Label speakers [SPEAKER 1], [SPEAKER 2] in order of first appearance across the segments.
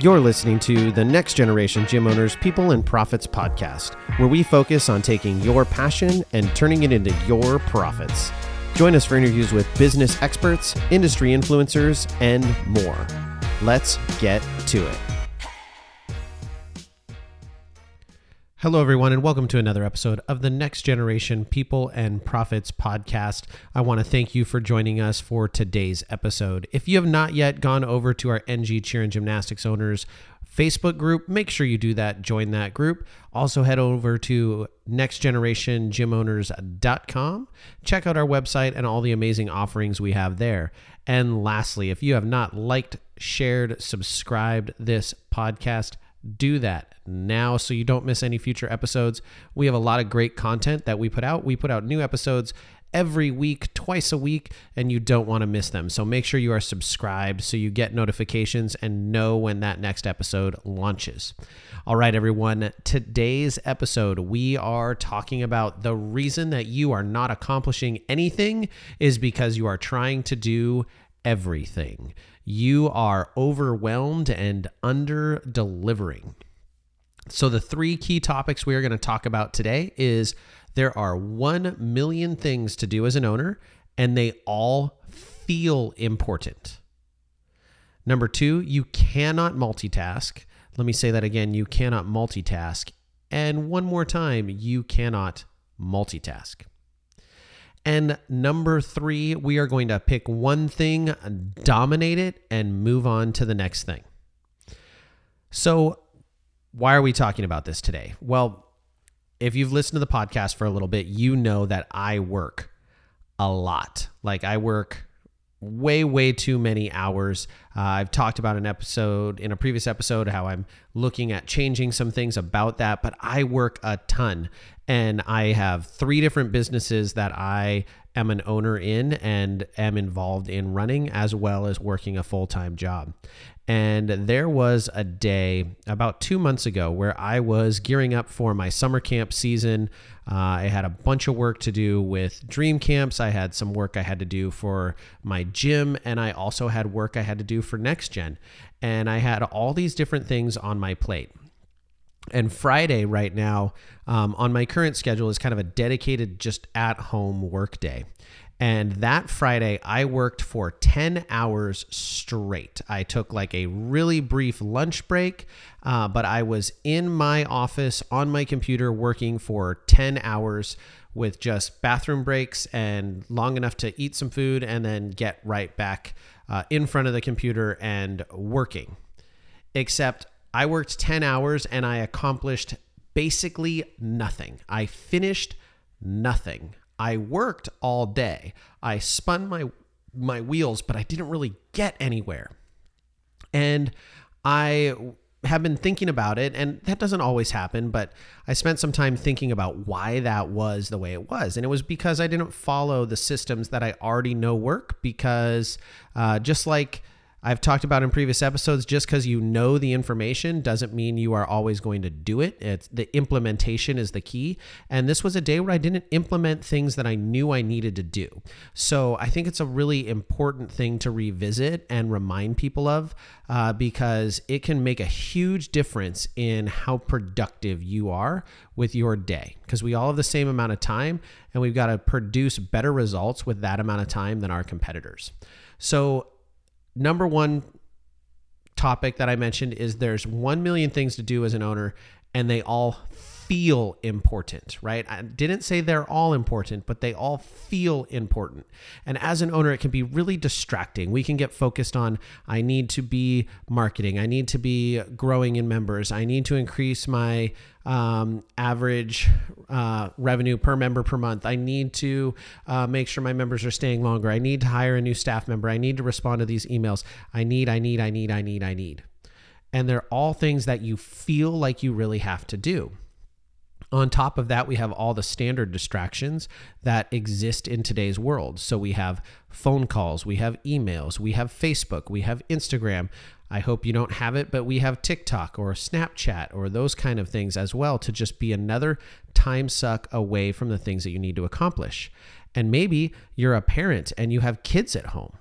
[SPEAKER 1] You're listening to the Next Generation Gym Owners People and Profits podcast, where we focus on taking your passion and turning it into your profits. Join us for interviews with business experts, industry influencers, and more. Let's get to it. Hello, everyone, and welcome to another episode of the Next Generation People and Profits podcast. I want to thank you for joining us for today's episode. If you have not yet gone over to our NG Cheer and Gymnastics Owners Facebook group, make sure you do that. Join that group. Also, head over to nextgenerationgymowners.com. Check out our website and all the amazing offerings we have there. And lastly, if you have not liked, shared, subscribed this podcast, do that now so you don't miss any future episodes. We have a lot of great content that we put out. We put out new episodes every week, twice a week, and you don't want to miss them. So make sure you are subscribed so you get notifications and know when that next episode launches. All right, everyone, today's episode, we are talking about the reason that you are not accomplishing anything is because you are trying to do everything. You are overwhelmed and under delivering. So the three key topics we are going to talk about today is there are 1 million things to do as an owner and they all feel important. Number 2, you cannot multitask. Let me say that again, you cannot multitask. And one more time, you cannot multitask. And number three, we are going to pick one thing, dominate it, and move on to the next thing. So, why are we talking about this today? Well, if you've listened to the podcast for a little bit, you know that I work a lot. Like, I work way, way too many hours. Uh, I've talked about an episode in a previous episode how I'm looking at changing some things about that, but I work a ton and I have three different businesses that I am an owner in and am involved in running as well as working a full time job. And there was a day about two months ago where I was gearing up for my summer camp season. Uh, I had a bunch of work to do with dream camps. I had some work I had to do for my gym, and I also had work I had to do for next gen. And I had all these different things on my plate. And Friday, right now, um, on my current schedule, is kind of a dedicated just at home work day. And that Friday, I worked for 10 hours straight. I took like a really brief lunch break, uh, but I was in my office on my computer working for 10 hours with just bathroom breaks and long enough to eat some food and then get right back uh, in front of the computer and working. Except I worked 10 hours and I accomplished basically nothing. I finished nothing. I worked all day. I spun my my wheels, but I didn't really get anywhere. And I have been thinking about it, and that doesn't always happen, but I spent some time thinking about why that was the way it was. And it was because I didn't follow the systems that I already know work, because uh, just like I've talked about in previous episodes just because you know the information doesn't mean you are always going to do it. It's the implementation is the key. And this was a day where I didn't implement things that I knew I needed to do. So I think it's a really important thing to revisit and remind people of uh, because it can make a huge difference in how productive you are with your day. Because we all have the same amount of time and we've got to produce better results with that amount of time than our competitors. So number one topic that I mentioned is there's 1 million things to do as an owner and they all feel important, right? I didn't say they're all important, but they all feel important. And as an owner, it can be really distracting. We can get focused on I need to be marketing, I need to be growing in members, I need to increase my um, average uh, revenue per member per month. I need to uh, make sure my members are staying longer. I need to hire a new staff member. I need to respond to these emails. I need, I need, I need, I need, I need. And they're all things that you feel like you really have to do. On top of that, we have all the standard distractions that exist in today's world. So we have phone calls, we have emails, we have Facebook, we have Instagram. I hope you don't have it, but we have TikTok or Snapchat or those kind of things as well to just be another time suck away from the things that you need to accomplish. And maybe you're a parent and you have kids at home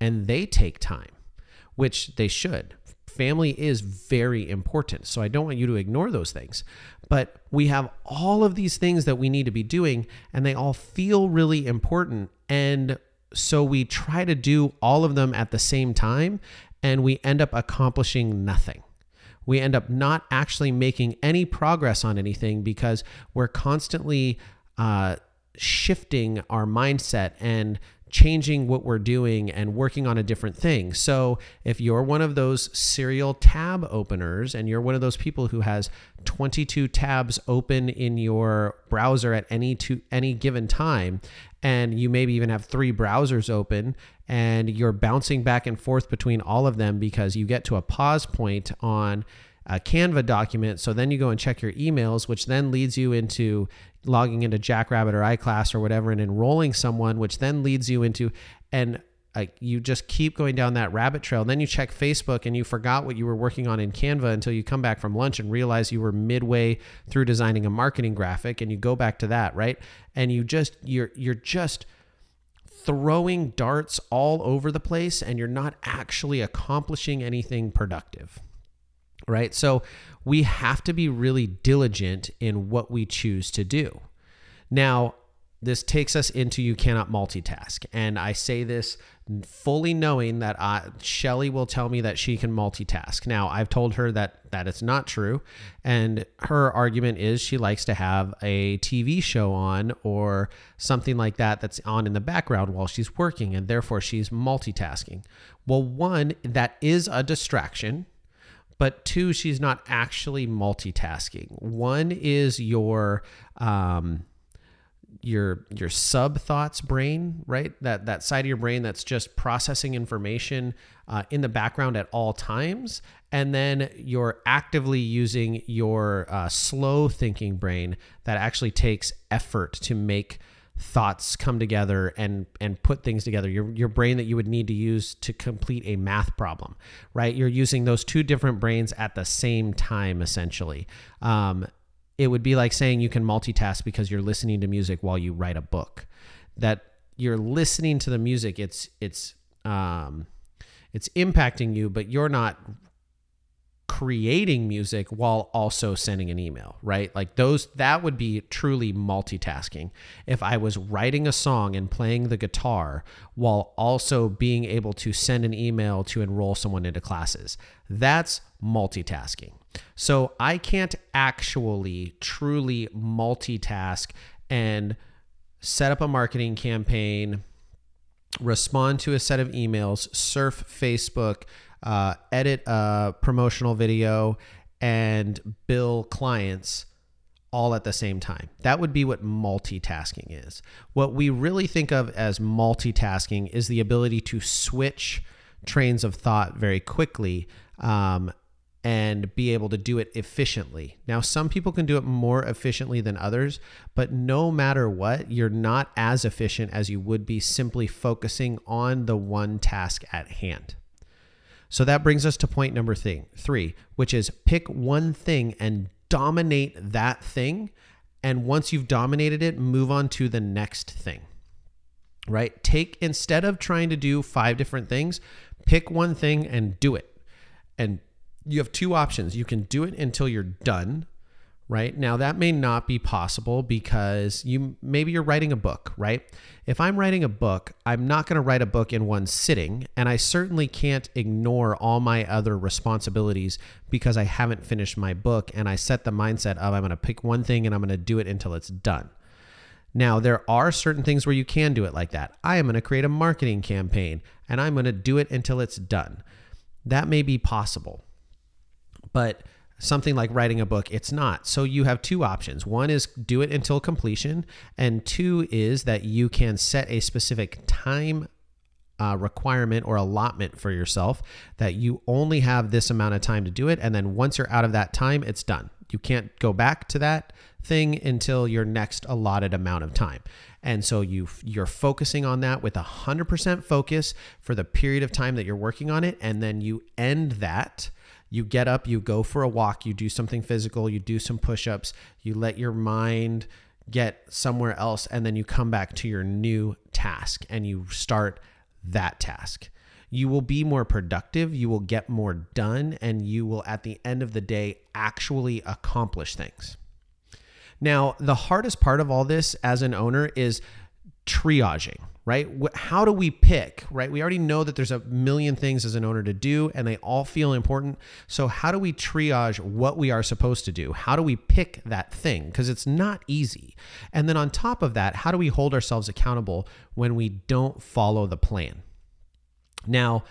[SPEAKER 1] and they take time, which they should family is very important. So I don't want you to ignore those things. But we have all of these things that we need to be doing, and they all feel really important. And so we try to do all of them at the same time, and we end up accomplishing nothing. We end up not actually making any progress on anything because we're constantly uh, shifting our mindset and changing what we're doing and working on a different thing. So, if you're one of those serial tab openers and you're one of those people who has 22 tabs open in your browser at any to any given time and you maybe even have three browsers open and you're bouncing back and forth between all of them because you get to a pause point on a Canva document. So then you go and check your emails, which then leads you into logging into Jackrabbit or iClass or whatever and enrolling someone, which then leads you into and you just keep going down that rabbit trail. Then you check Facebook and you forgot what you were working on in Canva until you come back from lunch and realize you were midway through designing a marketing graphic and you go back to that, right? And you just you're you're just throwing darts all over the place and you're not actually accomplishing anything productive. Right? So we have to be really diligent in what we choose to do. Now, this takes us into you cannot multitask. And I say this fully knowing that I, Shelly will tell me that she can multitask. Now, I've told her that that it's not true. And her argument is she likes to have a TV show on or something like that that's on in the background while she's working. And therefore, she's multitasking. Well, one, that is a distraction but two, she's not actually multitasking. One is your um, your your sub thoughts brain, right? That that side of your brain that's just processing information uh, in the background at all times, and then you're actively using your uh, slow thinking brain that actually takes effort to make thoughts come together and and put things together. Your your brain that you would need to use to complete a math problem right? You're using those two different brains at the same time essentially. Um, it would be like saying you can multitask because you're listening to music while you write a book. That you're listening to the music it's it's um, it's impacting you but you're not creating music while also sending an email, right? Like those, that would be truly multitasking. If I was writing a song and playing the guitar while also being able to send an email to enroll someone into classes, that's multitasking. So I can't actually truly multitask and set up a marketing campaign, respond to a set of emails, surf Facebook, uh, edit a promotional video, and bill clients all at the same time. That would be what multitasking is. What we really think of as multitasking is the ability to switch trains of thought very quickly um, and be able to do it efficiently. Now, some people can do it more efficiently than others, but no matter what, you're not as efficient as you would be simply focusing on the one task at hand. So that brings us to point number thing, three, which is pick one thing and dominate that thing. And once you've dominated it, move on to the next thing. Right? Take, instead of trying to do five different things, pick one thing and do it. And you have two options. You can do it until you're done, right? Now that may not be possible because you maybe you're writing a book, right? If I'm writing a book, I'm not going to write a book in one sitting, and I certainly can't ignore all my other responsibilities because I haven't finished my book and I set the mindset of I'm going to pick one thing and I'm going to do it until it's done. Now, there are certain things where you can do it like that. I am going to create a marketing campaign and I'm going to do it until it's done. That may be possible. But something like writing a book, it's not. So you have two options. One is do it until completion, and two is that you can set a specific time uh, requirement or allotment for yourself that you only have this amount of time to do it. And then once you're out of that time, it's done. You can't go back to that thing until your next allotted amount of time. And so you you're focusing on that with 100% focus for the period of time that you're working on it and then you end that you get up, you go for a walk, you do something physical, you do some push ups, you let your mind get somewhere else, and then you come back to your new task and you start that task. you will be more productive, you will get more done, and you will, at the end of the day, actually accomplish things. Now, the hardest part of all this as an owner is triaging right? How do we pick, right? We already know that there's a million things as an owner to do and they all feel important. So, how do we triage what we are supposed to do? How do we pick that thing? Because it's not easy. And then on top of that, how do we hold ourselves accountable when we don't follow the plan? Now,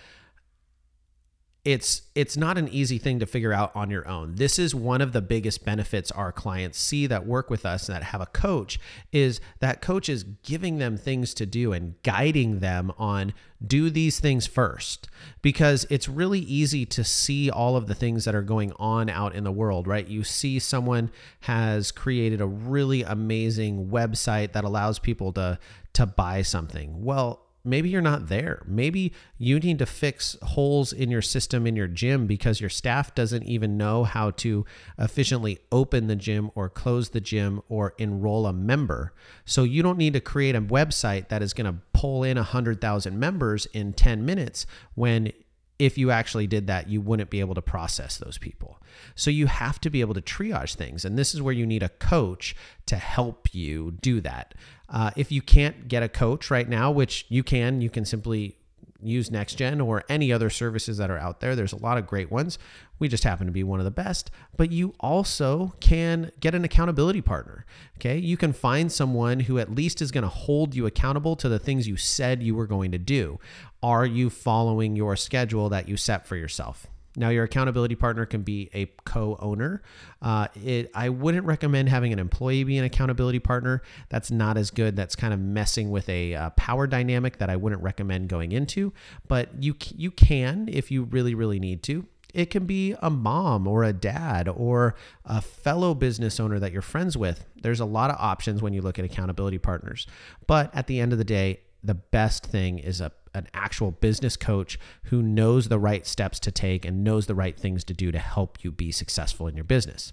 [SPEAKER 1] it's it's not an easy thing to figure out on your own. This is one of the biggest benefits our clients see that work with us and that have a coach is that coach is giving them things to do and guiding them on do these things first because it's really easy to see all of the things that are going on out in the world, right? You see someone has created a really amazing website that allows people to to buy something. Well, maybe you're not there. Maybe you need to fix holes in your system in your gym because your staff doesn't even know how to efficiently open the gym or close the gym or enroll a member. So you don't need to create a website that is going to pull in 100,000 members in 10 minutes when if you actually did that, you wouldn't be able to process those people. So you have to be able to triage things. And this is where you need a coach to help you do that. Uh, if you can't get a coach right now, which you can, you can simply use NextGen or any other services that are out there. There's a lot of great ones. We just happen to be one of the best. But you also can get an accountability partner. Okay. You can find someone who at least is going to hold you accountable to the things you said you were going to do. Are you following your schedule that you set for yourself? Now, your accountability partner can be a co-owner. Uh, I wouldn't recommend having an employee be an accountability partner. That's not as good. That's kind of messing with a uh, power dynamic that I wouldn't recommend going into. But you you can if you really really need to. It can be a mom or a dad or a fellow business owner that you're friends with. There's a lot of options when you look at accountability partners. But at the end of the day, the best thing is a an actual business coach who knows the right steps to take and knows the right things to do to help you be successful in your business.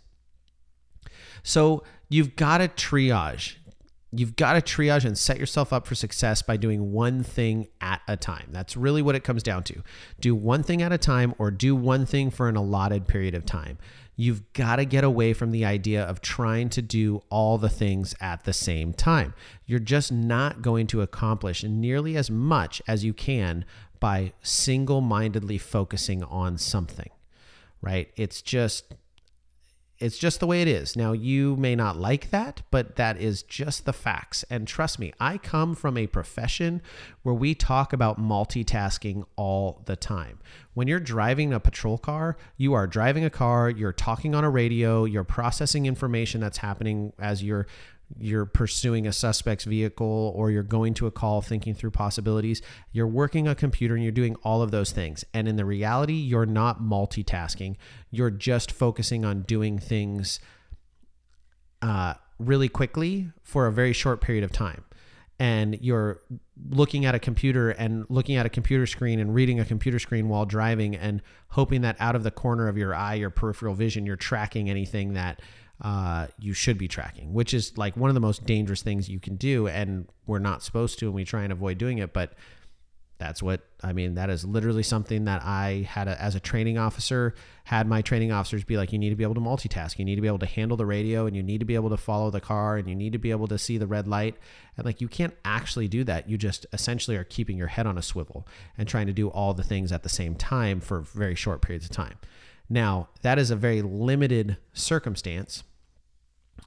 [SPEAKER 1] So, you've got to triage. You've got to triage and set yourself up for success by doing one thing at a time. That's really what it comes down to. Do one thing at a time or do one thing for an allotted period of time. You've got to get away from the idea of trying to do all the things at the same time. You're just not going to accomplish nearly as much as you can by single mindedly focusing on something, right? It's just it's just the way it is. Now, you may not like that, but that is just the facts. And trust me, I come from a profession where we talk about multitasking all the time. When you're driving a patrol car, you are driving a car, you're talking on a radio, you're processing information that's happening as you're you're pursuing a suspect's vehicle or you're going to a call thinking through possibilities you're working a computer and you're doing all of those things. And in the reality you're not multitasking. You're just focusing on doing things uh, really quickly for a very short period of time. And you're looking at a computer and looking at a computer screen and reading a computer screen while driving and hoping that out of the corner of your eye your peripheral vision you're tracking anything that uh, you should be tracking, which is like one of the most dangerous things you can do. And we're not supposed to, and we try and avoid doing it. But that's what I mean. That is literally something that I had a, as a training officer, had my training officers be like, you need to be able to multitask. You need to be able to handle the radio and you need to be able to follow the car and you need to be able to see the red light. And like, you can't actually do that. You just essentially are keeping your head on a swivel and trying to do all the things at the same time for very short periods of time. Now, that is a very limited circumstance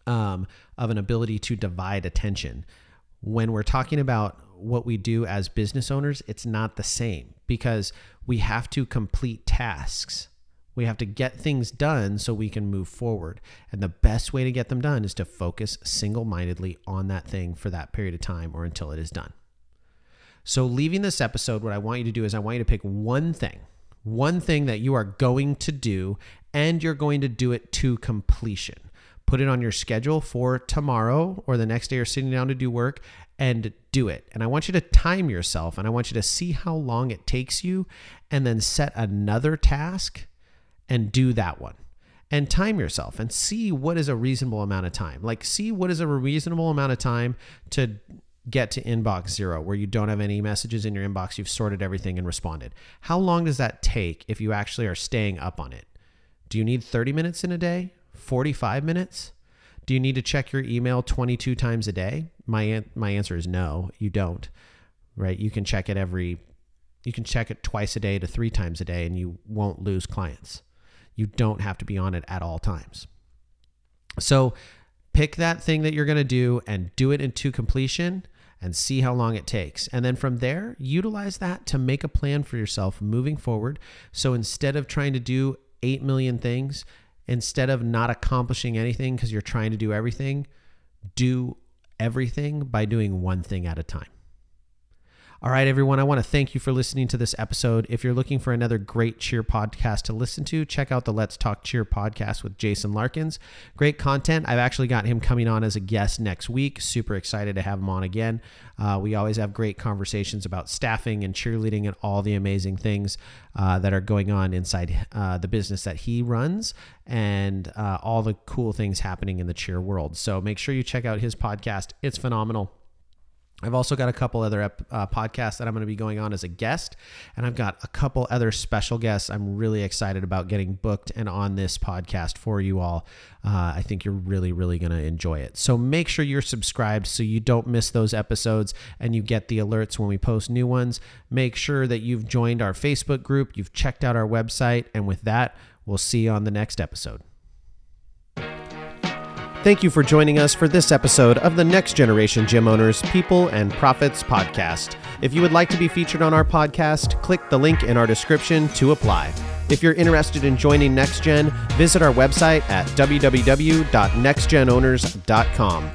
[SPEAKER 1] um, of an ability to divide attention. When we're talking about what we do as business owners, it's not the same because we have to complete tasks. We have to get things done so we can move forward. And the best way to get them done is to focus single mindedly on that thing for that period of time or until it is done. So, leaving this episode, what I want you to do is I want you to pick one thing one thing that you are going to do, and you're going to do it to completion. Put it on your schedule for tomorrow or the next day you're sitting down to do work and do it. And I want you to time yourself and I want you to see how long it takes you and then set another task and do that one. And time yourself and see what is a reasonable amount of time. Like, see what is a reasonable amount of time to get to inbox zero where you don't have any messages in your inbox, you've sorted everything and responded. How long does that take if you actually are staying up on it? Do you need 30 minutes in a day? 45 minutes? Do you need to check your email 22 times a day? My my answer is no, you don't. Right? You can check it every you can check it twice a day to 3 times a day and you won't lose clients. You don't have to be on it at all times. So pick that thing that you're going to do and do it into completion and see how long it takes. And then from there, utilize that to make a plan for yourself moving forward. So instead of trying to do 8 million things, instead of not accomplishing anything because you're trying to do everything, do everything by doing one thing at a time. All right, everyone, I want to thank you for listening to this episode. If you're looking for another great cheer podcast to listen to, check out the Let's Talk Cheer podcast with Jason Larkins. Great content. I've actually got him coming on as a guest next week. Super excited to have him on again. Uh, we always have great conversations about staffing and cheerleading and all the amazing things uh, that are going on inside uh, the business that he runs and uh, all the cool things happening in the cheer world. So make sure you check out his podcast, it's phenomenal. I've also got a couple other uh, podcasts that I'm going to be going on as a guest, and I've got a couple other special guests I'm really excited about getting booked and on this podcast for you all. Uh, I think you're really, really going to enjoy it. So make sure you're subscribed so you don't miss those episodes and you get the alerts when we post new ones. Make sure that you've joined our Facebook group, you've checked out our website, and with that, we'll see you on the next episode. Thank you for joining us for this episode of the Next Generation Gym Owners People and Profits podcast. If you would like to be featured on our podcast, click the link in our description to apply. If you're interested in joining NextGen, visit our website at www.nextgenowners.com.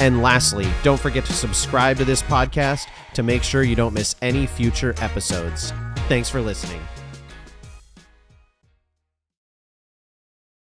[SPEAKER 1] And lastly, don't forget to subscribe to this podcast to make sure you don't miss any future episodes. Thanks for listening.